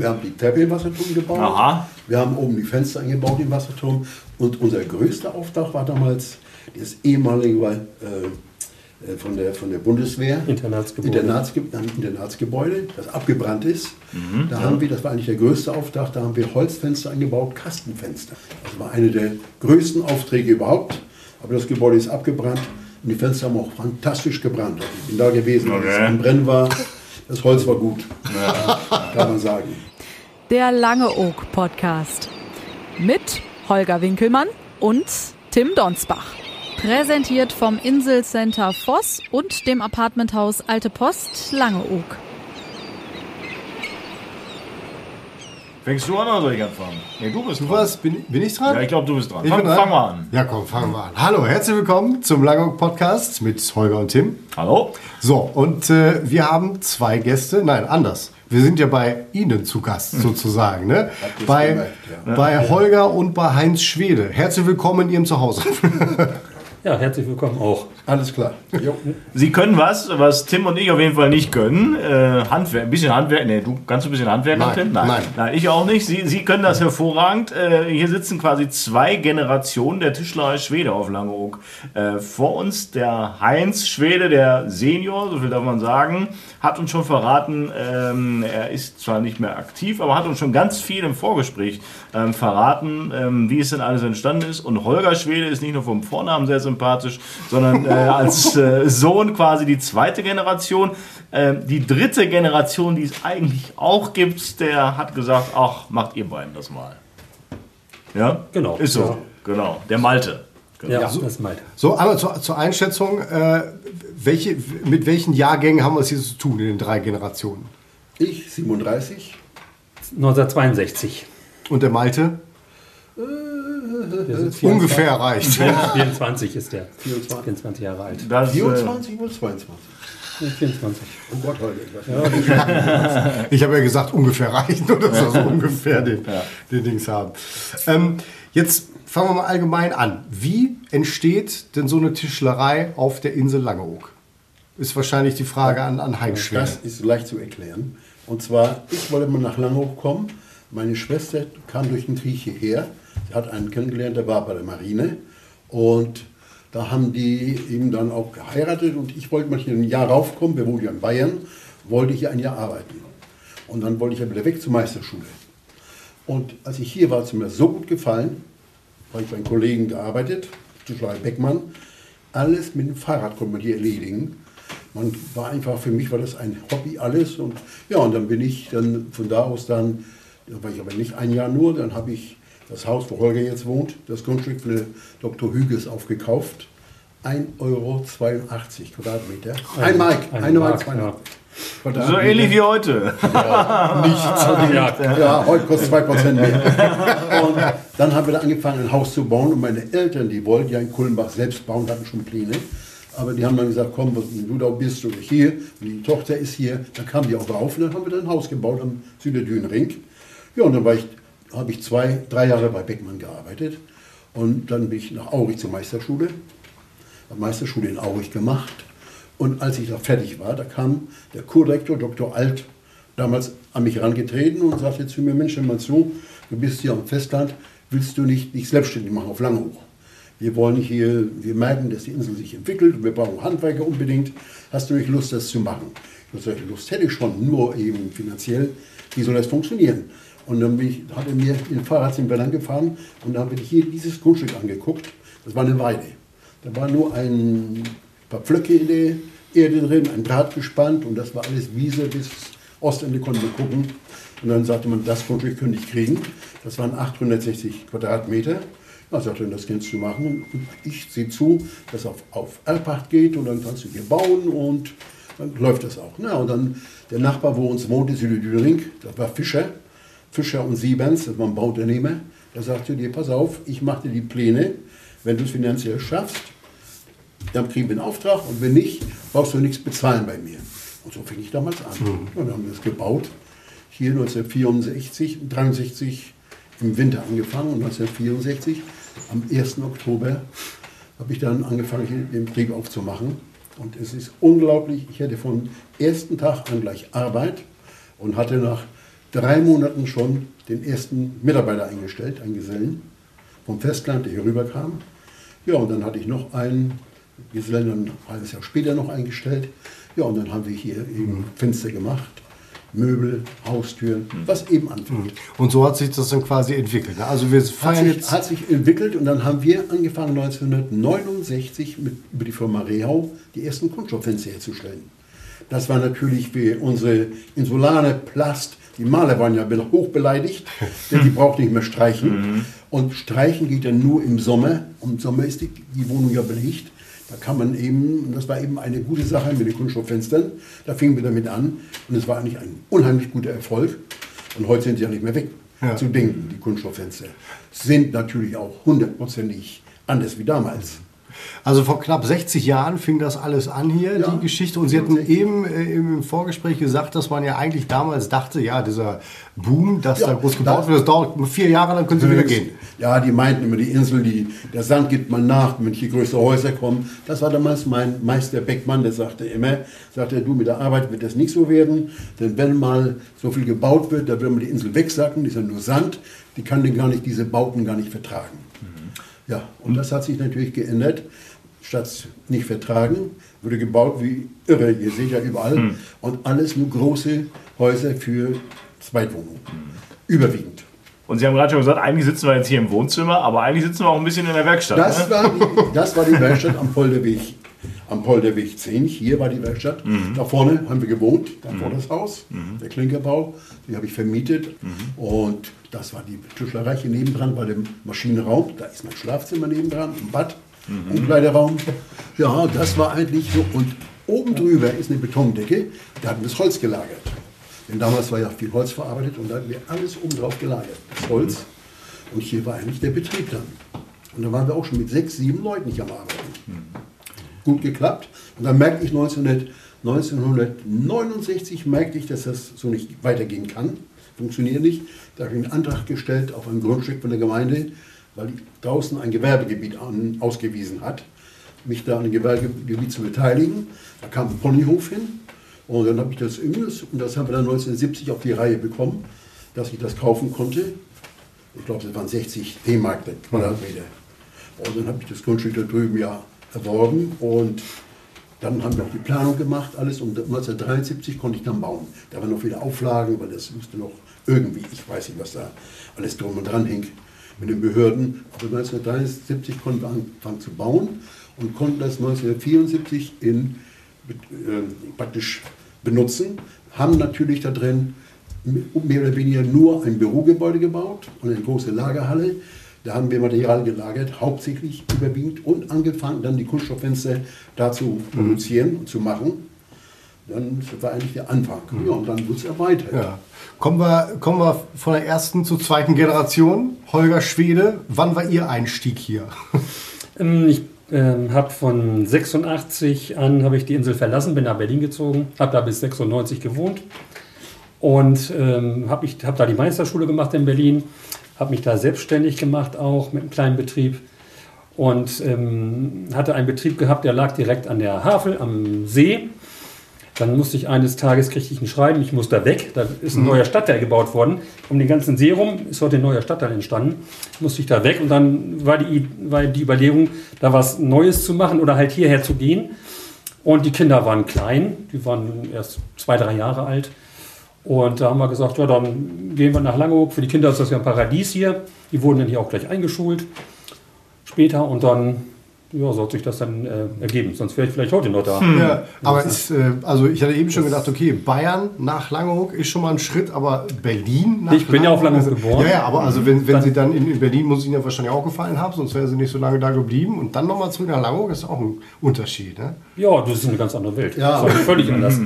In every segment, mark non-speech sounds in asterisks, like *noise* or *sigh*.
Wir haben die Treppe im Wasserturm gebaut. Aha. Wir haben oben die Fenster eingebaut im Wasserturm. Und unser größter Auftrag war damals das ehemalige äh, von, der, von der Bundeswehr. Internatsgebäude. Internatsge ein Internatsgebäude, das abgebrannt ist. da haben wir, das war eigentlich der größte Auftrag, da haben wir Holzfenster eingebaut, Kastenfenster. Das war einer der größten Aufträge überhaupt. Aber das Gebäude ist abgebrannt und die Fenster haben auch fantastisch gebrannt. Ich bin da gewesen, als es Okay. am Brennen war. Das Holz war gut, kann man sagen. Der Lange Oak Podcast. Mit Holger Winkelmann und Tim Donsbach. Präsentiert vom Inselcenter Voss und dem Apartmenthaus Alte Post Langeoog. Fängst du an oder soll ich anfangen? Nee, du bist Du dran. was? Bin, bin ich dran? Ja, ich glaube, du bist dran. Ich Fang, bin dran? fang mal an. Ja, komm, fangen wir an. Hallo, herzlich willkommen zum Lange Podcast mit Holger und Tim. Hallo? So, und äh, wir haben zwei Gäste, nein, anders. Wir sind ja bei Ihnen zu Gast sozusagen, ne? Bei, gemerkt, ja. bei Holger und bei Heinz Schwede. Herzlich willkommen in Ihrem Zuhause. *laughs* Ja, herzlich willkommen auch. Alles klar. Jo. Sie können was, was Tim und ich auf jeden Fall nicht können. Äh, Handwerk, ein bisschen Handwerk. Nee, du kannst du ein bisschen Handwerk, Nein, Tim? nein. ich auch nicht. Sie, Sie können das hervorragend. Äh, hier sitzen quasi zwei Generationen der Tischlerei Schwede auf Langeoog. Äh, vor uns der Heinz Schwede, der Senior, so viel darf man sagen, hat uns schon verraten, ähm, er ist zwar nicht mehr aktiv, aber hat uns schon ganz viel im Vorgespräch ähm, verraten, ähm, wie es denn alles entstanden ist. Und Holger Schwede ist nicht nur vom Vornamen sehr sympathisch, sondern äh, als äh, Sohn quasi die zweite Generation. Ähm, die dritte Generation, die es eigentlich auch gibt, der hat gesagt, ach, macht ihr beiden das mal. Ja? Genau. Ist so. Ja. Genau. Der Malte. Genau. Ja, das ist mein. So, einmal zur, zur Einschätzung. Äh, welche, mit welchen Jahrgängen haben wir es hier zu tun in den drei Generationen? Ich, 37. 1962. Und der Malte? Ungefähr reicht. 24 *laughs* ist der. 24. 24 Jahre alt. Das, äh, 24 oder 22? Nee, 24. Oh Gott, heute. Nicht. *laughs* Ich habe ja gesagt, ungefähr reichen oder so, so ungefähr den, den Dings haben. Ähm, jetzt fangen wir mal allgemein an. Wie entsteht denn so eine Tischlerei auf der Insel Langeoog? Ist wahrscheinlich die Frage an, an Heinz Schwer. Das ist leicht zu erklären. Und zwar, ich wollte mal nach Langhoch kommen. Meine Schwester kam durch den Krieg hierher. Hat einen kennengelernt, der war bei der Marine. Und da haben die eben dann auch geheiratet. Und ich wollte mal hier ein Jahr raufkommen. Wir wohnen ja in Bayern. Wollte hier ein Jahr arbeiten. Und dann wollte ich ja wieder weg zur Meisterschule. Und als ich hier war, hat es mir so gut gefallen, habe ich bei einem Kollegen gearbeitet, Tischlerei Beckmann. Alles mit dem Fahrrad konnte man hier erledigen. Man war einfach, für mich war das ein Hobby alles. Und ja, und dann bin ich dann von da aus dann, da war ich aber nicht ein Jahr nur, dann habe ich das Haus, wo Holger jetzt wohnt, das Grundstück für Dr. Hüges aufgekauft. 1,82 Euro Quadratmeter. Ein Mark, Ein eine Mark, Mark, zwei ja. Mark. so ähnlich wie heute. Ja, *laughs* ja, heute kostet 2% mehr. Und dann haben wir da angefangen, ein Haus zu bauen. Und meine Eltern, die wollten ja in Kulmbach selbst bauen, hatten schon Pläne. Aber die haben dann gesagt, komm, wenn du da bist oder hier, und die Tochter ist hier, dann kamen die auch rauf und dann haben wir dann ein Haus gebaut am Süderdünenring. Ja, und dann war ich, habe ich zwei, drei Jahre bei Beckmann gearbeitet. Und dann bin ich nach Aurich zur Meisterschule. Habe Meisterschule in Aurich gemacht. Und als ich da fertig war, da kam der Kurrektor Dr. Alt damals an mich herangetreten und sagte zu mir, Mensch, mal zu, du bist hier am Festland, willst du nicht dich selbstständig machen auf Langhoch? Wir wollen hier, wir merken, dass die Insel sich entwickelt wir brauchen Handwerker unbedingt. Hast du nicht Lust, das zu machen? Ich sagte, Lust hätte ich schon, nur eben finanziell, wie soll das funktionieren? Und dann bin ich, hat er mir den Fahrrad in Berlin gefahren und dann habe ich hier dieses Grundstück angeguckt. Das war eine Weide. Da war nur ein paar Pflöcke in der Erde drin, ein Draht gespannt und das war alles Wiese bis Ostende konnten wir gucken. Und dann sagte man, das Grundstück könnte ich kriegen. Das waren 860 Quadratmeter. Er sagte, das kannst du machen. Und ich sehe zu, dass auf, auf Erbpacht geht und dann kannst du hier bauen und dann läuft das auch. Na, und dann der Nachbar, wo uns wohnte, Süderdüring, das war Fischer. Fischer und Siebens, das war ein Bauunternehmer. Der sagte dir, pass auf, ich mache dir die Pläne. Wenn du es finanziell schaffst, dann kriegen wir einen Auftrag und wenn nicht, brauchst du nichts bezahlen bei mir. Und so fing ich damals an. Und dann haben wir das gebaut. Hier 1964, 63 im Winter angefangen und 1964, am 1. Oktober, habe ich dann angefangen, den Betrieb aufzumachen. Und es ist unglaublich, ich hatte vom ersten Tag an gleich Arbeit und hatte nach drei Monaten schon den ersten Mitarbeiter eingestellt, einen Gesellen vom Festland, der hier rüberkam. Ja, und dann hatte ich noch einen Gesellen ein halbes Jahr später noch eingestellt. Ja, und dann haben wir hier eben Fenster gemacht, Möbel, Haustüren, was eben anfängt. Und so hat sich das dann quasi entwickelt. ne? Also wir Hat feiern sich, jetzt. hat sich entwickelt und dann haben wir angefangen 1969 mit, über die Firma Rehau die ersten Kunststofffenster herzustellen. Das war natürlich für unsere Insulane, Plast, die Maler waren ja be- hochbeleidigt, *laughs* denn die braucht nicht mehr streichen. Und streichen geht dann nur im Sommer. Und Im Sommer ist die, die Wohnung ja belegt. Da kann man eben, das war eben eine gute Sache mit den Kunststofffenstern. Da fingen wir damit an und es war eigentlich ein unheimlich guter Erfolg. Und heute sind sie ja nicht mehr weg Ja. zu denken, die Kunststofffenster. Sind natürlich auch hundertprozentig anders wie damals. Also vor knapp 60 Jahren fing das alles an hier, Ja. die Geschichte. Und Sie hatten eben äh, im Vorgespräch gesagt, dass man ja eigentlich damals dachte, ja, dieser Boom, dass Ja, da groß gebaut wird, das dauert nur vier Jahre, dann können Sie wieder gehen. Ja, die meinten immer, die Insel, die, der Sand gibt man nach, wenn hier größere Häuser kommen. Das war damals mein Meister Beckmann, der sagte immer, sagte, du, mit der Arbeit wird das nicht so werden, denn wenn mal so viel gebaut wird, dann wird man die Insel wegsacken, die ist ja nur Sand, die kann den gar nicht, diese Bauten gar nicht vertragen. Ja, und das hat sich natürlich geändert. Statt nicht vertragen, wurde gebaut wie irre. Ihr seht ja überall. Und alles nur große Häuser für Zweitwohnungen. Überwiegend. Und Sie haben gerade schon gesagt, eigentlich sitzen wir jetzt hier im Wohnzimmer, aber eigentlich sitzen wir auch ein bisschen in der Werkstatt. Das ne? war, die, das war die Werkstatt am Polderweg, am Polderweg 10. Hier war die Werkstatt. Da vorne haben wir gewohnt, da vor das Haus, der Klinkerbau. Die habe ich vermietet. Und das war die Tischlerei hier nebendran bei dem Maschinenraum. Da ist mein Schlafzimmer nebendran, ein Bad, Umkleideraum. Ja, das war eigentlich so. Und oben drüber ist eine Betondecke, da hatten wir das Holz gelagert. Denn damals war ja viel Holz verarbeitet und da hatten wir alles oben drauf gelagert. Das Holz. Und hier war eigentlich der Betrieb dann. Und da waren wir auch schon mit sechs, sieben Leuten nicht am Arbeiten. Gut geklappt. Und dann merkte ich 1900, 1969 merkte ich, dass das so nicht weitergehen kann. Funktioniert nicht. Da habe ich einen Antrag gestellt auf ein Grundstück von der Gemeinde, weil die draußen ein Gewerbegebiet an, ausgewiesen hat, mich da an dem Gewerbegebiet zu beteiligen. Da kam ein Ponyhof hin und dann habe ich das irgendwas, und das haben wir dann 1970 auf die Reihe bekommen, dass ich das kaufen konnte. Ich glaube, das waren 60 D-Mark Quadratmeter. Und dann habe ich das Grundstück da drüben ja erworben und dann haben wir auch die Planung gemacht, alles. Und 1973 konnte ich dann bauen. Da waren noch viele Auflagen, weil das musste noch irgendwie, ich weiß nicht, was da alles drum und dran hing mit den Behörden. Aber 1973 konnten wir anfangen zu bauen und konnten das 1974 in, äh, praktisch benutzen. Haben natürlich da drin mehr oder weniger nur ein Bürogebäude gebaut und eine große Lagerhalle. Da haben wir Material gelagert, hauptsächlich überwiegend und angefangen, dann die Kunststofffenster da zu produzieren und zu machen. Dann das war eigentlich der Anfang. Ja, und dann wurde es erweitert. Ja. Kommen, wir, kommen wir von der ersten zur zweiten Generation. Holger Schwede, wann war Ihr Einstieg hier? *laughs* Ähm, Ich ähm, habe von 86 an habe ich die Insel verlassen, bin nach Berlin gezogen, habe da bis 96 gewohnt und ähm, habe hab da die Meisterschule gemacht in Berlin, habe mich da selbstständig gemacht auch mit einem kleinen Betrieb und ähm, hatte einen Betrieb gehabt, der lag direkt an der Havel am See. Dann musste ich eines Tages, kriegte ich ein Schreiben, ich muss da weg. Da ist ein neuer Stadtteil gebaut worden. Um den ganzen See rum ist heute ein neuer Stadtteil entstanden. Musste ich da weg und dann war die, war die Überlegung, da was Neues zu machen oder halt hierher zu gehen. Und die Kinder waren klein, die waren erst zwei, drei Jahre alt. Und da haben wir gesagt, ja, dann gehen wir nach Langeoog. Für die Kinder ist das ja ein Paradies hier. Die wurden dann hier auch gleich eingeschult später und dann ja, so hat sich das dann äh, ergeben. Sonst wäre ich vielleicht heute noch da. Ja, aber ist, äh, also ich hatte eben schon gedacht, okay, Bayern nach Langeoog ist schon mal ein Schritt, aber Berlin nach Ich bin ja auf Langeoog also, geboren. Ja, ja, aber also wenn, wenn Sie dann in, in Berlin, muss es Ihnen ja wahrscheinlich auch gefallen haben, sonst wären Sie nicht so lange da geblieben und dann nochmal zurück nach Langeoog, ist auch ein Unterschied, ne? Ja, das ist eine ganz andere Welt. Ja. Das ist völlig anders.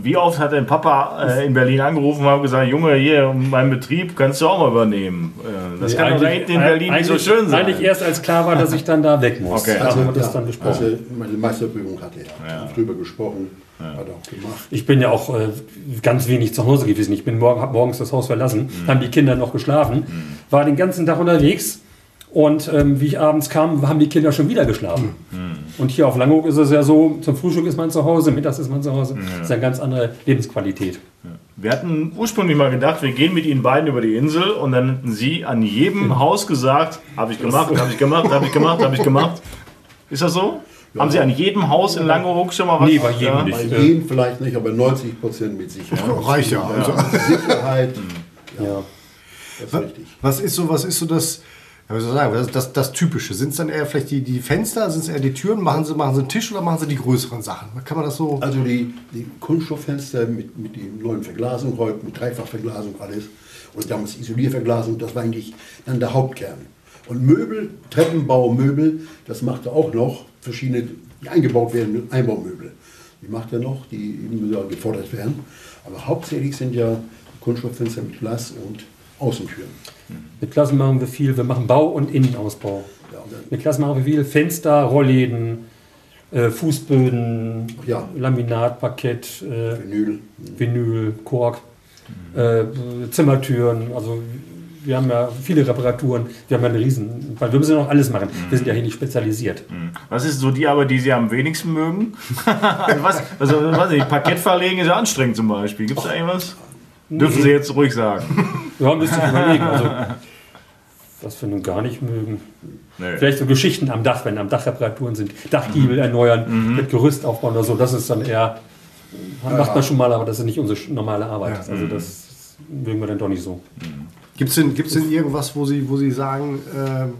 Wie oft hat dein Papa äh, in Berlin angerufen und gesagt, Junge, hier, meinen Betrieb kannst du auch mal übernehmen. Äh, das kann doch in Berlin nicht so schön sein. Eigentlich erst als klar war, dass ich dann da weg muss. Okay. Da haben wir das ja, dann besprochen. als er meine Meisterprüfung hatte, ja. Drüber gesprochen, hat er auch gemacht. Ich bin ja auch äh, ganz wenig zu Hause gewesen. Ich bin morgen, habe morgens das Haus verlassen, haben die Kinder noch geschlafen, war den ganzen Tag unterwegs und ähm, wie ich abends kam, haben die Kinder schon wieder geschlafen. Und hier auf Langhoek ist es ja so, zum Frühstück ist man zu Hause, mittags ist man zu Hause. Das ist eine ganz andere Lebensqualität. Wir hatten ursprünglich mal gedacht, wir gehen mit Ihnen beiden über die Insel und dann hätten Sie an jedem Haus gesagt, habe ich gemacht, habe ich gemacht, habe ich gemacht, habe ich gemacht. *laughs* Ist das so? Haben Sie an jedem Haus in Langeoog schon mal was? Nee, bei jedem Ja. nicht. Bei jedem vielleicht nicht, aber 90 Prozent mit Sicherheit. *laughs* Reicht ja. Also. Sicherheit, *laughs* Ja. das ist richtig. Was ist so, was ist so das, ja, wie soll ich sagen, das, das, das Typische? Sind es dann eher vielleicht die, die Fenster, sind es eher die Türen? Machen sie, machen sie einen Tisch oder machen sie die größeren Sachen? Kann man das so? Also die, die Kunststofffenster mit, mit der neuen Verglasung heute, mit Dreifachverglasung alles und damals Isolierverglasung, das war eigentlich dann der Hauptkern. Und Möbel, Treppenbau, Möbel, das macht er auch noch, verschiedene, die eingebaut werden Einbaumöbel. Die macht er noch, die eben gefordert werden. Aber hauptsächlich sind ja Kunststofffenster mit Glas und Außentüren. Mit Klassen machen wir viel. Wir machen Bau- und Innenausbau. Ja, und Mit Klassen machen wir viel. Fenster, Rollläden, äh, Fußböden, Ja. Laminat, Parkett, äh, Vinyl. Vinyl, Kork, äh, Zimmertüren. Also wir haben ja viele Reparaturen. Wir haben ja eine riesen, weil wir müssen ja noch alles machen. Wir sind ja hier nicht spezialisiert. Was ist so die Arbeit, die Sie am wenigsten mögen? *laughs* also was, also, was nicht, Parkett verlegen ist ja anstrengend zum Beispiel. Gibt es da irgendwas? Dürfen Sie jetzt ruhig sagen. *laughs* Ja, müsste ich überlegen. Also, was wir nun gar nicht mögen. Nee. Vielleicht so Geschichten am Dach, wenn am Dach Reparaturen sind. Dachgiebel erneuern, mit Gerüst aufbauen oder so. Das ist dann eher, macht man schon mal, aber das ist nicht unsere normale Arbeit. Also das mögen wir dann doch nicht so. Gibt es denn, gibt's denn irgendwas, wo Sie, wo Sie sagen, ähm,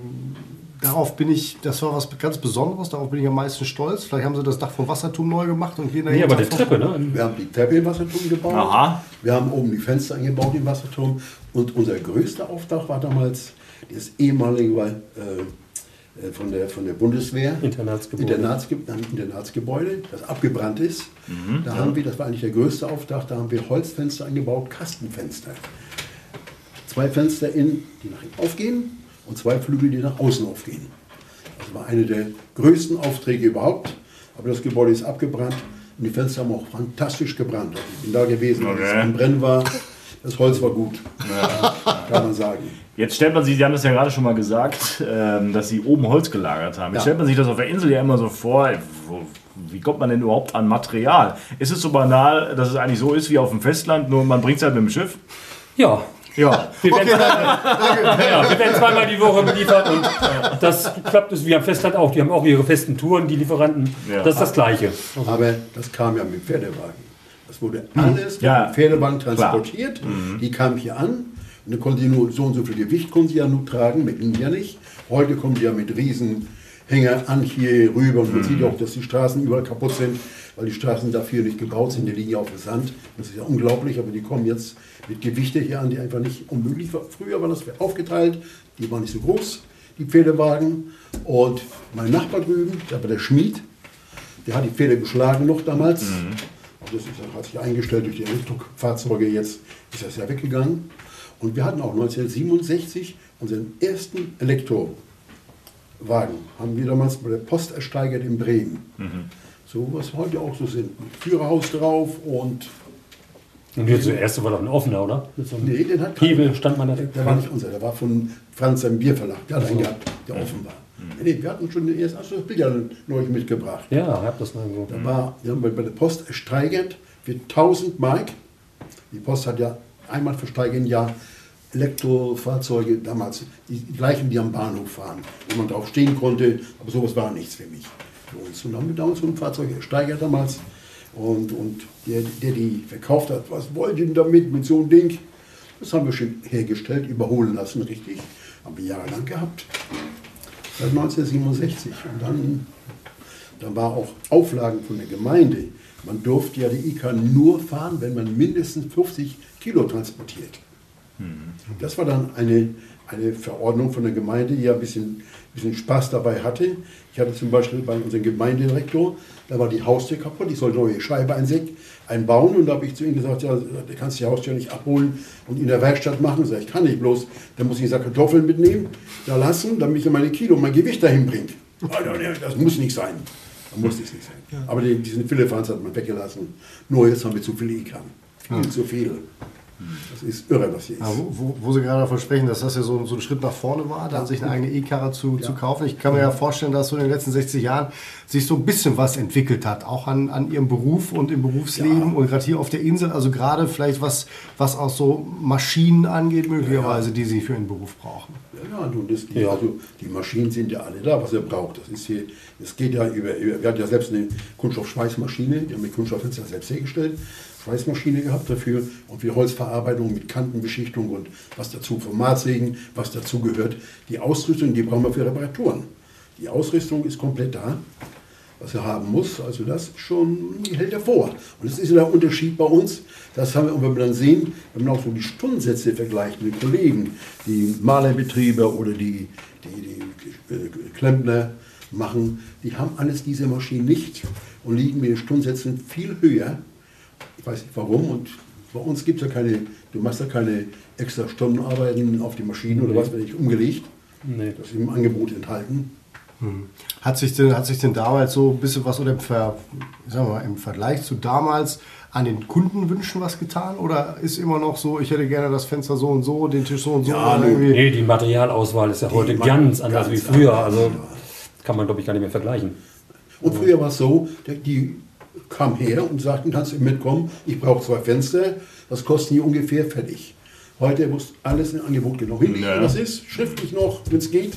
darauf bin ich, das war was ganz Besonderes, darauf bin ich am meisten stolz? Vielleicht haben Sie das Dach vom Wasserturm neu gemacht und gehen da Nee, jeden aber die Treppe, ne? Wir haben die Treppe im Wasserturm gebaut. Aha. Wir haben oben die Fenster eingebaut im Wasserturm. Und unser größter Auftrag war damals das ehemalige äh, äh, von, der, von der Bundeswehr. Internatsgebäude. Internatsge Internatsgebäude, das abgebrannt ist. da haben wir, das war eigentlich der größte Auftrag, da haben wir Holzfenster eingebaut, Kastenfenster. Zwei Fenster in, die nach innen aufgehen und zwei Flügel, die nach außen aufgehen. Das war einer der größten Aufträge überhaupt. Aber das Gebäude ist abgebrannt und die Fenster haben auch fantastisch gebrannt. Also ich bin da gewesen, als es Okay. am Brennen war. Das Holz war gut, kann man sagen. Jetzt stellt man sich, Sie haben das ja gerade schon mal gesagt, ähm, dass Sie oben Holz gelagert haben. Jetzt Ja. stellt man sich das auf der Insel ja immer so vor, wie kommt man denn überhaupt an Material? Ist es so banal, dass es eigentlich so ist wie auf dem Festland, nur man bringt es halt mit dem Schiff? Ja. Ja. Wir werden, zweimal, ja, wir werden zweimal die Woche beliefert und das klappt es wie am Festland auch. Die haben auch ihre festen Touren, die Lieferanten. Ja. Das ist das Gleiche. Aber das kam ja mit dem Pferdewagen. Das wurde alles mit Ja. dem Pferdewagen transportiert. Die kam hier an. Und dann konnte die nur so und so viel Gewicht konnten sie ja nur tragen, mit ihnen ja nicht. Heute kommen die ja mit Riesenhänger an hier rüber und man sieht ja auch, dass die Straßen überall kaputt sind, weil die Straßen dafür nicht gebaut sind. Die liegen ja auf dem Sand. Das ist ja unglaublich, aber die kommen jetzt mit Gewichte hier an, die einfach nicht unmöglich waren. Früher war das aufgeteilt, die waren nicht so groß, die Pferdewagen. Und mein Nachbar drüben, der war der Schmied, der hat die Pferde geschlagen noch damals. Und das ist, hat sich eingestellt durch die Elektrofahrzeuge. Jetzt ist das ja weggegangen. Und wir hatten auch 1967 unseren ersten Elektrowagen. Haben wir damals bei der Post ersteigert in Bremen. So was heute auch so sind. Führerhaus drauf und Und jetzt der erste war doch ein offener, oder? Mit so Nee, den hat Hebel stand man da. Der war nicht unser, der war von Franz seinem Bierverlag. Der hat einen gehabt, der offen war. Nee, wir hatten schon den ersten, du das Bild ja neulich mitgebracht. Ja, hab das mal so. Da war, wir haben bei bei der Post ersteigert für 1000 Mark. Die Post hat ja einmal versteigert im Jahr Elektrofahrzeuge, damals die, gleichen, die am Bahnhof fahren, wo man drauf stehen konnte, aber sowas war nichts für mich. Für uns. Und dann haben wir damals so ein Fahrzeug ersteigert damals. Und, und der, der die verkauft hat, was wollt ihr denn damit, mit so einem Ding? Das haben wir schon hergestellt, überholen lassen, richtig. Haben wir jahrelang gehabt. Seit 1967. Und dann, dann war auch Auflagen von der Gemeinde. Man durfte ja die IK nur fahren, wenn man mindestens 50 Kilo transportiert. Das war dann eine, eine Verordnung von der Gemeinde, die ja ein bisschen, bisschen Spaß dabei hatte. Ich hatte zum Beispiel bei unserem Gemeindedirektor, da war die Haustür kaputt, ich soll neue Scheibe einbauen und da habe ich zu ihm gesagt, ja, du kannst die Haustür nicht abholen und in der Werkstatt machen. Sag ich, kann ich bloß, dann muss ich eine Sack Kartoffeln mitnehmen, da lassen, damit ich meine Kilo, mein Gewicht dahin bringe. Das muss nicht sein. Da muss es nicht sein. Aber die, diesen Philippans hat man weggelassen. Nur jetzt haben wir zu viel IK. Viel zu viel. Das ist irre, was hier ist. Ja, wo, wo, Sie gerade davon sprechen, dass das ja so, so ein Schritt nach vorne war, dann sich eine eigene E-Karre zu, zu kaufen. Ich kann mir ja vorstellen, dass so in den letzten 60 Jahren sich so ein bisschen was entwickelt hat, auch an, an Ihrem Beruf und im Berufsleben und gerade hier auf der Insel. Also gerade vielleicht was, was auch so Maschinen angeht, möglicherweise, die Sie für Ihren Beruf brauchen. Ja, ja, nun, das, die, also die Maschinen sind ja alle da, was er braucht. Das ist hier, es geht ja über, über, wir hatten ja selbst eine Kunststoffschweißmaschine, die haben mit Kunststofffenster selbst hergestellt, Schweißmaschine gehabt dafür und für Holzverarbeitung mit Kantenbeschichtung und was dazu vom Maßsägen, was dazu gehört. Die Ausrüstung, die brauchen wir für Reparaturen. Die Ausrüstung ist komplett da, was er haben muss. Also das schon hält er vor. Und das ist der Unterschied bei uns. Das haben wir, und wenn wir dann sehen, wenn man auch so die Stundensätze vergleicht mit Kollegen, die Malerbetriebe oder die, die, die äh, Klempner machen, die haben alles diese Maschinen nicht und liegen mit den Stundensätzen viel höher. Ich weiß nicht warum und bei uns gibt es ja keine, du machst ja keine extra Stundenarbeiten auf die Maschinen oder was, wenn nicht umgelegt. Nee. Das ist im Angebot enthalten. Hat sich denn, hat sich denn damals so ein bisschen was oder im, Ver, sagen wir mal, im Vergleich zu damals an den Kundenwünschen was getan? Oder ist immer noch so, ich hätte gerne das Fenster so und so, den Tisch so und so? Ja, nee. irgendwie- Nee, die Materialauswahl ist ja heute ganz anders ganz wie früher. anders, Also kann man, glaube ich, gar nicht mehr vergleichen. Und früher war es so, die kamen her und sagten, kannst du mitkommen, ich brauche zwei Fenster, das kostet hier ungefähr fertig. Heute muss alles im Angebot genau hinlegen, Ja. was ist, schriftlich noch, wenn es geht.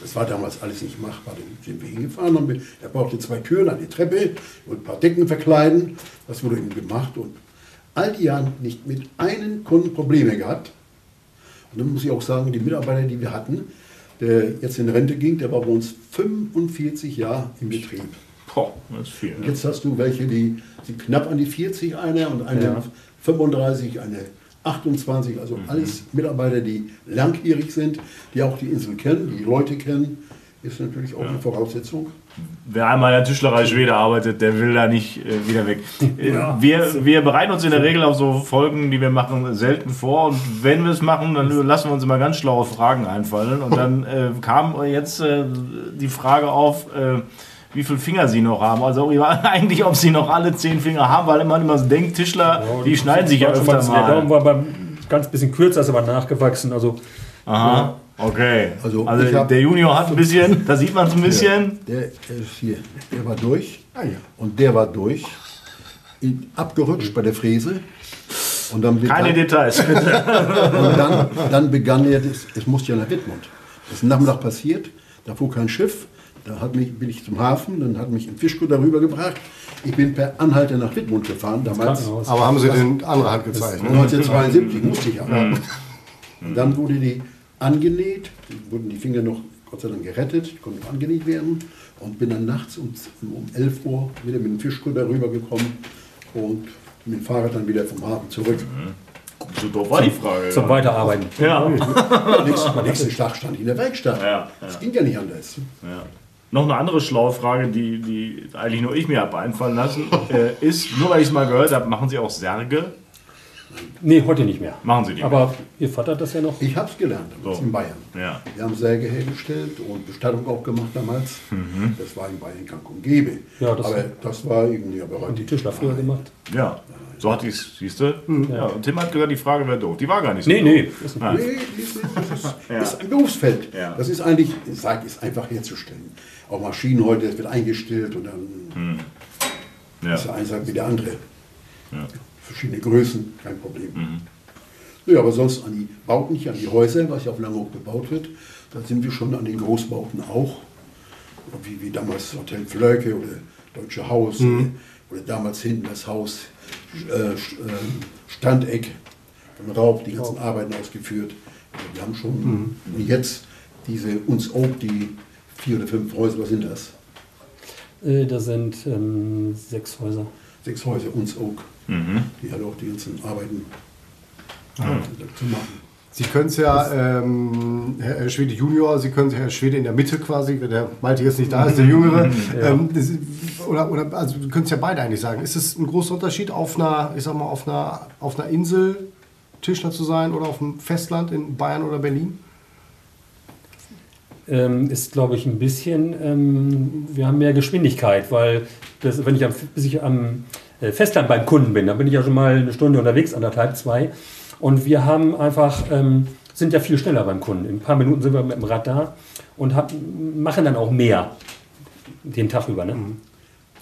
Das war damals alles nicht machbar. Dann sind wir hingefahren, haben wir, er brauchte zwei Türen, eine Treppe und ein paar Decken verkleiden. Das wurde ihm gemacht und all die Jahre nicht mit einem Kunden Probleme gehabt. Und dann muss ich auch sagen, die Mitarbeiter, die wir hatten, der jetzt in Rente ging, der war bei uns 45 Jahre im Betrieb. Boah, das ist viel. Ne? jetzt hast du welche, die sind knapp an die 40 einer und eine Ja. 35, eine 28, also alles Mitarbeiter, die langjährig sind, die auch die Insel kennen, die Leute kennen, ist natürlich auch eine Voraussetzung. Wer einmal in der Tischlerei Schwede arbeitet, der will da nicht äh, wieder weg. Äh, Wir, wir bereiten uns in der Regel auf so Folgen, die wir machen, selten vor. Und wenn wir es machen, dann lassen wir uns immer ganz schlaue Fragen einfallen. Und dann äh, kam jetzt äh, die Frage auf, äh, wie viele Finger sie noch haben. Also *laughs* eigentlich, ob sie noch alle zehn Finger haben, weil man immer so denkt, Tischler, die schneiden sich ja Schon öfter Der Daumen mal. war beim ganz bisschen kürzer, ist aber nachgewachsen. Also Aha, okay. Also Also, der Junior hat ein bisschen, da sieht man es ein bisschen. Der, der ist hier, der war durch Ah, ja. und der war durch, abgerutscht bei der Fräse. Und dann Keine begann, Details, bitte. *laughs* und dann, dann begann er, das, es musste ja nach Wittmund. Das ist Nachmittag passiert, da fuhr kein Schiff, da hat mich, bin ich zum Hafen, dann hat mich ein Fischkutter darüber gebracht. Ich bin per Anhalter nach Wittmund gefahren, damals. Aber haben Sie den andere Hand gezeigt? Ne? 1972 musste ich aber. Und dann wurde die angenäht, die wurden die Finger noch Gott sei Dank gerettet, die konnten noch angenäht werden und bin dann nachts um, um 11 Uhr wieder mit dem Fischkutter rübergekommen und mit dem Fahrrad dann wieder vom Hafen zurück. So doof war die Frage. zum Weiterarbeiten. Ja. Am nächsten, nächsten Tag stand ich in der Werkstatt. Ja, Das ging ja nicht anders. Ja. Noch eine andere schlaue Frage, die, die eigentlich nur ich mir habe einfallen lassen, äh, ist, nur weil ich es mal gehört habe, machen Sie auch Särge? Nee, heute nicht mehr. Machen Sie die. Aber Ihr Vater hat das ja noch. Ich habe es gelernt damals So. in Bayern. ja. Wir haben Säge hergestellt und Bestattung auch gemacht damals. Das war in Bayern gang und gäbe. Ja, das- aber das war irgendwie aber heute Die Tischler früher gemacht. ja, so hat die es, siehst du? Ja. und Tim hat gesagt, die Frage wäre doof. Die war gar nicht so Nee, doof. nee. Ist Ah. Nee, ist, nicht. das ist, *laughs* Ja. ist ein Berufsfeld. Ja. Das ist eigentlich, ich sag, ist einfach herzustellen. Auch Maschinen heute, das wird eingestellt und dann Ja. ist der eine sagt wie der andere. Ja. Verschiedene Größen, kein Problem. Mhm. Ja, aber sonst an die Bauten, nicht an die Häuser, was ja auf Langhoch gebaut wird, da sind wir schon an den Großbauten auch. Wie, wie damals Hotel Flöcke oder Deutsche Haus Mhm. oder, oder damals hinten das Haus äh, äh, Standeck von Raub, die ganzen Arbeiten ausgeführt. Also wir haben schon Mhm. und jetzt diese uns auch die vier oder fünf Häuser, was sind das? Äh, da sind ähm, sechs Häuser. Sechs Häuser uns auch, Mhm. die halt auch die ganzen Arbeiten Ah. zu machen. Sie können es ja, ähm, Herr Schwede Junior, Sie können Herr Schwede in der Mitte quasi, wenn der Malte jetzt nicht da ist, der Jüngere. ähm, das, oder, oder, also Sie können es ja beide eigentlich sagen. Ist es ein großer Unterschied, auf einer, ich sag mal, auf einer, auf einer Insel Tischler zu sein oder auf dem Festland in Bayern oder Berlin? ähm, ist, glaube ich, ein bisschen, ähm, wir haben mehr Geschwindigkeit, weil das, wenn ich am, bis ich am äh, Festland beim Kunden bin, dann bin ich ja schon mal eine Stunde unterwegs, anderthalb, zwei. Und wir haben einfach, ähm, sind ja viel schneller beim Kunden. In ein paar Minuten sind wir mit dem Rad da und hab, machen dann auch mehr den Tag über. Ne?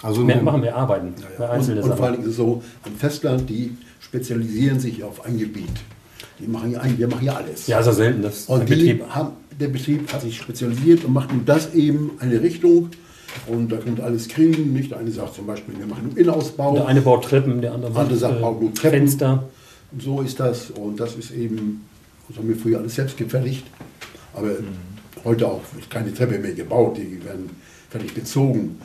Also Mehr, machen wir Arbeiten bei Und, einzelnen und vor Dingen ist es so, am Festland, die spezialisieren sich auf ein Gebiet. Die machen ja, wir machen ja alles. Ja, ist ja selten, dass Und Betrieb haben, der Betrieb hat sich spezialisiert und macht nun das eben eine Richtung. Und da kommt alles kriegen. Nicht der eine sagt zum Beispiel, wir machen einen Innenausbau. Der eine baut Treppen, der andere Andere sagt, baut nur Treppen. Fenster. Und so ist das. Und das ist eben, das haben wir früher alles selbst gefertigt. Aber heute auch wird keine Treppe mehr gebaut. Die werden fertig bezogen.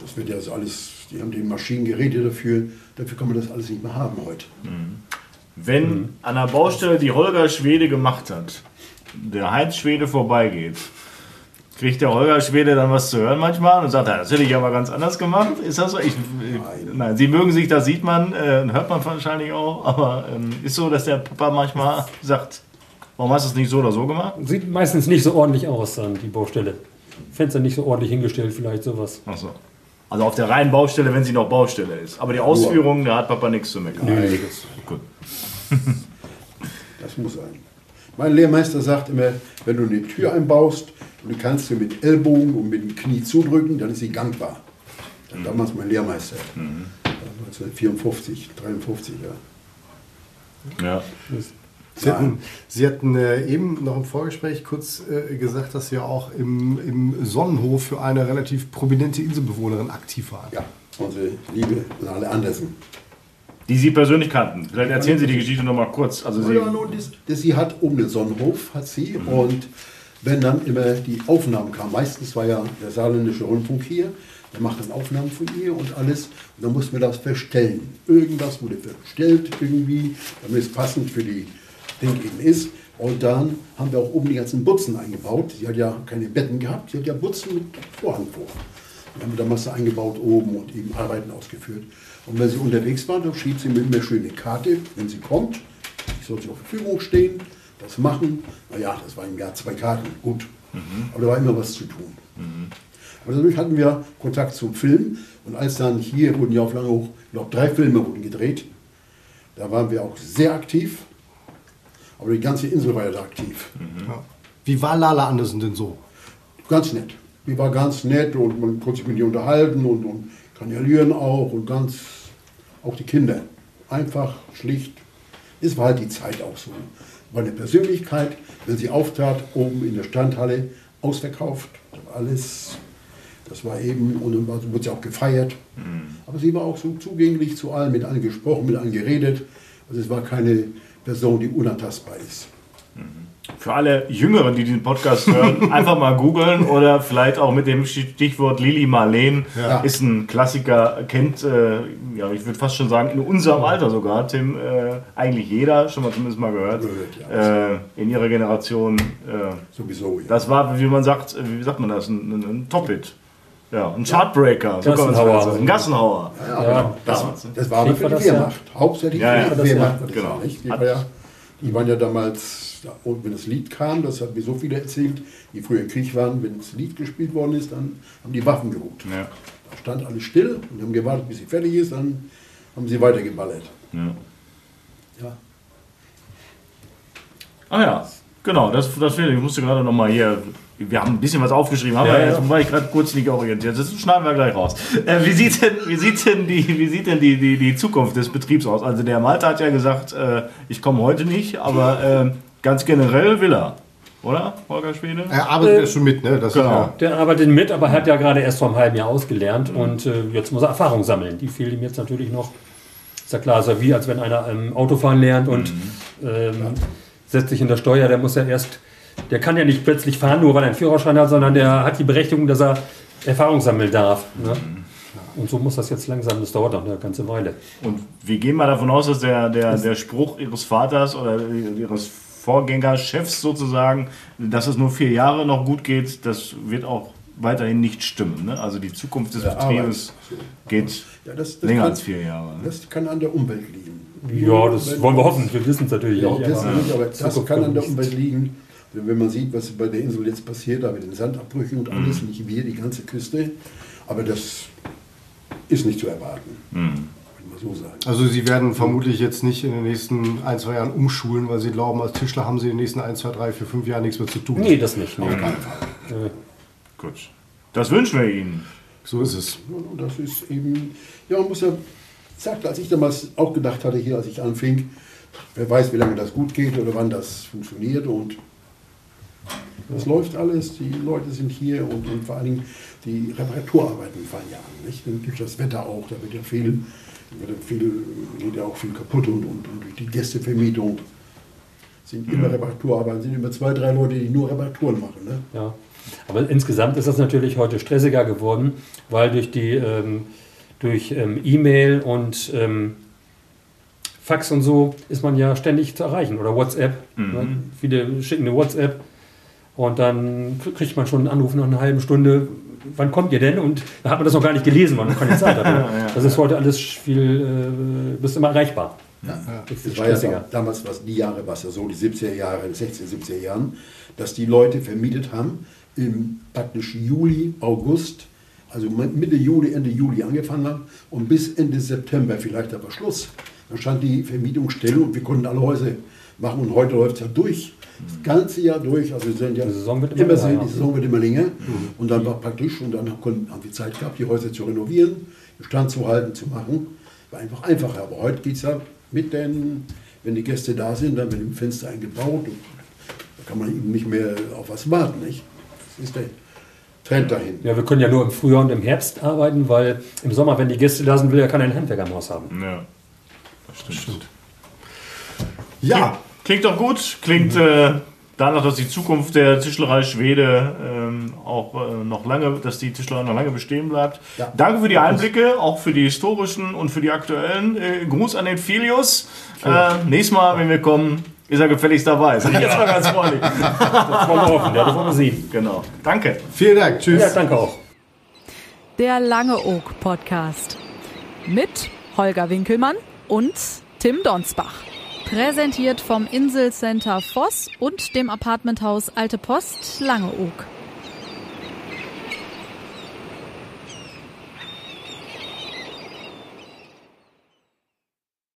Das wird ja so alles, die haben die Maschinengeräte dafür. Dafür kann man das alles nicht mehr haben heute. Wenn an der Baustelle die Holger Schwede gemacht hat, der Heinz Schwede vorbeigeht, kriegt der Holger Schwede dann was zu hören manchmal und sagt, ja, das hätte ich aber ganz anders gemacht. Ist das so? Ich, nein. nein, Sie mögen sich, das sieht man, äh, hört man wahrscheinlich auch, aber ähm, ist so, dass der Papa manchmal sagt, warum hast du es nicht so oder so gemacht? Sieht meistens nicht so ordentlich aus, dann die Baustelle. Fenster nicht so ordentlich hingestellt, vielleicht sowas. Ach so. Also auf der reinen Baustelle, wenn sie noch Baustelle ist. Aber die Ausführung, da hat Papa nichts zu meckern. Nö, das Gut. *laughs* Das muss sein. Mein Lehrmeister sagt immer, wenn du eine Tür einbaust und du kannst sie mit Ellbogen und mit dem Knie zudrücken, dann ist sie gangbar. War damals mein Lehrmeister. War 1954, 53, ja. Ja. Sie hatten, Sie hatten äh, eben noch im Vorgespräch kurz äh, gesagt, dass Sie auch im, im Sonnenhof für eine relativ prominente Inselbewohnerin aktiv waren. Ja, unsere liebe Nale Andersen. Die Sie persönlich kannten. Vielleicht erzählen Sie die Geschichte noch mal kurz. Also Sie, Ja, nun, das, das, sie hat oben den Sonnenhof, hat sie. Und wenn dann immer die Aufnahmen kamen, meistens war ja der saarländische Rundfunk hier, der macht dann Aufnahmen von ihr und alles. Und dann mussten wir das verstellen. Irgendwas wurde verstellt irgendwie, damit es passend für die Ding eben ist. Und dann haben wir auch oben die ganzen Butzen eingebaut. Sie hat ja keine Betten gehabt, sie hat ja Butzen mit Vorhang vor. Die haben wir da eingebaut oben und eben Arbeiten ausgeführt. Und wenn sie unterwegs war, dann schrieb sie mir immer schöne Karte, wenn sie kommt. Ich soll sie zur Verfügung stehen, das machen. Naja, das war im Jahr zwei Karten, gut. Aber da war immer was zu tun. Aber dadurch hatten wir Kontakt zum Film. Und als dann hier wurden ja auf lange hoch, glaube, drei Filme wurden gedreht. Da waren wir auch sehr aktiv. Aber die ganze Insel war ja da aktiv. Ja. Wie war Lala Andersen denn so? Ganz nett. Die war ganz nett und man konnte sich mit ihr unterhalten und, und kanalieren auch und ganz, auch die Kinder. Einfach, schlicht. Es war halt die Zeit auch so. War eine Persönlichkeit, wenn sie auftrat, oben in der Standhalle, ausverkauft, alles. Das war eben, und dann wurde sie auch gefeiert. Aber sie war auch so zugänglich zu allen, mit allen gesprochen, mit allen geredet. Also es war keine Person, die unantastbar ist. Für alle Jüngeren, die diesen Podcast hören, *laughs* einfach mal googeln oder vielleicht auch mit dem Stichwort Lili Marleen Ja. ist ein Klassiker, kennt, äh, ja, ich würde fast schon sagen, in unserem Alter sogar, Tim, äh, eigentlich jeder, schon mal zumindest mal gehört, Gehört, äh, in ihrer Generation. Äh, Sowieso. Ja. das war, wie man sagt, wie sagt man das, ein, ein, ein Top-Hit. Ja, ein Chartbreaker, Gassenhauer. Ein Gassenhauer. Ja, Ja, genau. das Das, war's. das war aber für die. Wehrmacht. Hauptsächlich Ja, ja, für die. Wehrmacht. Genau. Die, Hat- war ja, die waren ja damals, und wenn das Lied kam, das hat mir so viele erzählt, die früher im Krieg waren, wenn das Lied gespielt worden ist, dann haben die Waffen geholt. Ja. Da stand alles still und haben gewartet, bis sie fertig ist, dann haben sie weitergeballert. Ja. Ja. Ah ja, genau, das, das. Ich musste gerade noch mal hier. Wir haben ein bisschen was aufgeschrieben, haben Ja, ja. jetzt war ich gerade kurz nicht orientiert. Das schneiden wir gleich raus. Äh, wie sieht denn, wie sieht denn, die, wie sieht denn die, die, die Zukunft des Betriebs aus? Also der Malte hat ja gesagt, äh, ich komme heute nicht, aber äh, ganz generell will er. Oder, Holger Schwede? Er arbeitet ja schon mit, ne? Das Genau. Ist ja, Der arbeitet mit, aber hat ja gerade erst vor einem halben Jahr ausgelernt und äh, jetzt muss er Erfahrung sammeln. Die fehlt ihm jetzt natürlich noch. Ist ja klar, ist ja wie als wenn einer ähm, Autofahren lernt und ähm, setzt sich in der Steuer, der muss ja erst, der kann ja nicht plötzlich fahren, nur weil er einen Führerschein hat, sondern der hat die Berechtigung, dass er Erfahrung sammeln darf. Ne? Und so muss das jetzt langsam, das dauert noch eine ganze Weile. Und wir gehen mal davon aus, dass der, der, der Spruch ihres Vaters oder ihres Vorgängerchefs sozusagen, dass es nur vier Jahre noch gut geht, das wird auch weiterhin nicht stimmen. Ne? Also die Zukunft des Der Betriebes geht Ja, das, das länger kann, als vier Jahre. Ne? Das kann an der Umwelt liegen. Ja, das wollen wir hoffen. Wir wissen es natürlich Ja, das aber- nicht, aber das Zukunft kann an der. Umwelt liegen. Wenn man sieht, was bei der Insel jetzt passiert, da mit den Sandabbrüchen und alles, nicht wir, die ganze Küste. Aber das ist nicht zu erwarten. Man mal so sagen. Also Sie werden vermutlich jetzt nicht in den nächsten ein, zwei Jahren umschulen, weil Sie glauben, als Tischler haben Sie in den nächsten ein, zwei, drei, vier, fünf Jahren nichts mehr zu tun. Nee, das nicht. Nee. Gut. Das wünschen wir Ihnen. So ist es. Und das ist eben, ja, man muss ja, sagt, als ich damals auch gedacht hatte, hier, als ich anfing, wer weiß, wie lange das gut geht oder wann das funktioniert und das läuft alles, die Leute sind hier und, und vor allen Dingen die Reparaturarbeiten fallen ja an. Nicht? Und durch das Wetter auch, da wird ja viel, wird ja viel geht ja auch viel kaputt und, und, und durch die Gästevermietung sind immer Reparaturarbeiten, sind immer zwei, drei Leute, die nur Reparaturen machen. Ne? Ja. Aber insgesamt ist das natürlich heute stressiger geworden, weil durch die ähm, durch ähm, E-Mail und ähm, Fax und so ist man ja ständig zu erreichen oder WhatsApp. Ne? Viele schicken eine WhatsApp und dann kriegt man schon einen Anruf nach einer halben Stunde. Wann kommt ihr denn? Und da hat man das noch gar nicht gelesen, weil man keine Zeit *laughs* hatte. Das ist heute alles viel, äh, bist immer erreichbar. Das ist Es war ja damals, was die Jahre, war es ja so, die 70er Jahre, 16, 70er Jahren, dass die Leute vermietet haben, im praktisch Juli, August, also Mitte Juli, Ende Juli angefangen haben und bis Ende September vielleicht aber Schluss. Dann stand die Vermietung still und wir konnten alle Häuser machen und heute läuft es ja durch. Das ganze Jahr durch, also wir sind ja Die Saison wird immer immer länger, die Saison wird immer länger und dann war praktisch und dann haben wir Zeit gehabt, die Häuser zu renovieren, Bestand zu halten, zu machen. War einfach einfacher, aber heute geht es ja mit den, wenn die Gäste da sind, dann wird im Fenster eingebaut und da kann man eben nicht mehr auf was warten, nicht? Das ist der Trend dahin. Ja, wir können ja nur im Frühjahr und im Herbst arbeiten, weil im Sommer, wenn die Gäste da sind, will ja keiner einen Handwerker im Haus haben. Ja. Das stimmt. Ja, Klingt doch gut. Klingt äh, danach, dass die Zukunft der Tischlerei Schwede ähm, auch äh, noch lange, dass die Tischlerei noch lange bestehen bleibt. Ja. Danke für die Einblicke, auch für die historischen und für die aktuellen. Äh, Gruß an den Filius. Äh, nächstes Mal, wenn wir kommen, ist er gefälligst dabei. Sag ich jetzt mal ganz freundlich. Das wollen wir hoffen, ja, das wollen wir sehen. Genau. Danke. vielen Dank. Tschüss. Ja, danke auch. Der Lange Oak Podcast. Mit Holger Winkelmann und Tim Donsbach. Präsentiert vom Inselcenter Voss und dem Apartmenthaus Alte Post Langeoog.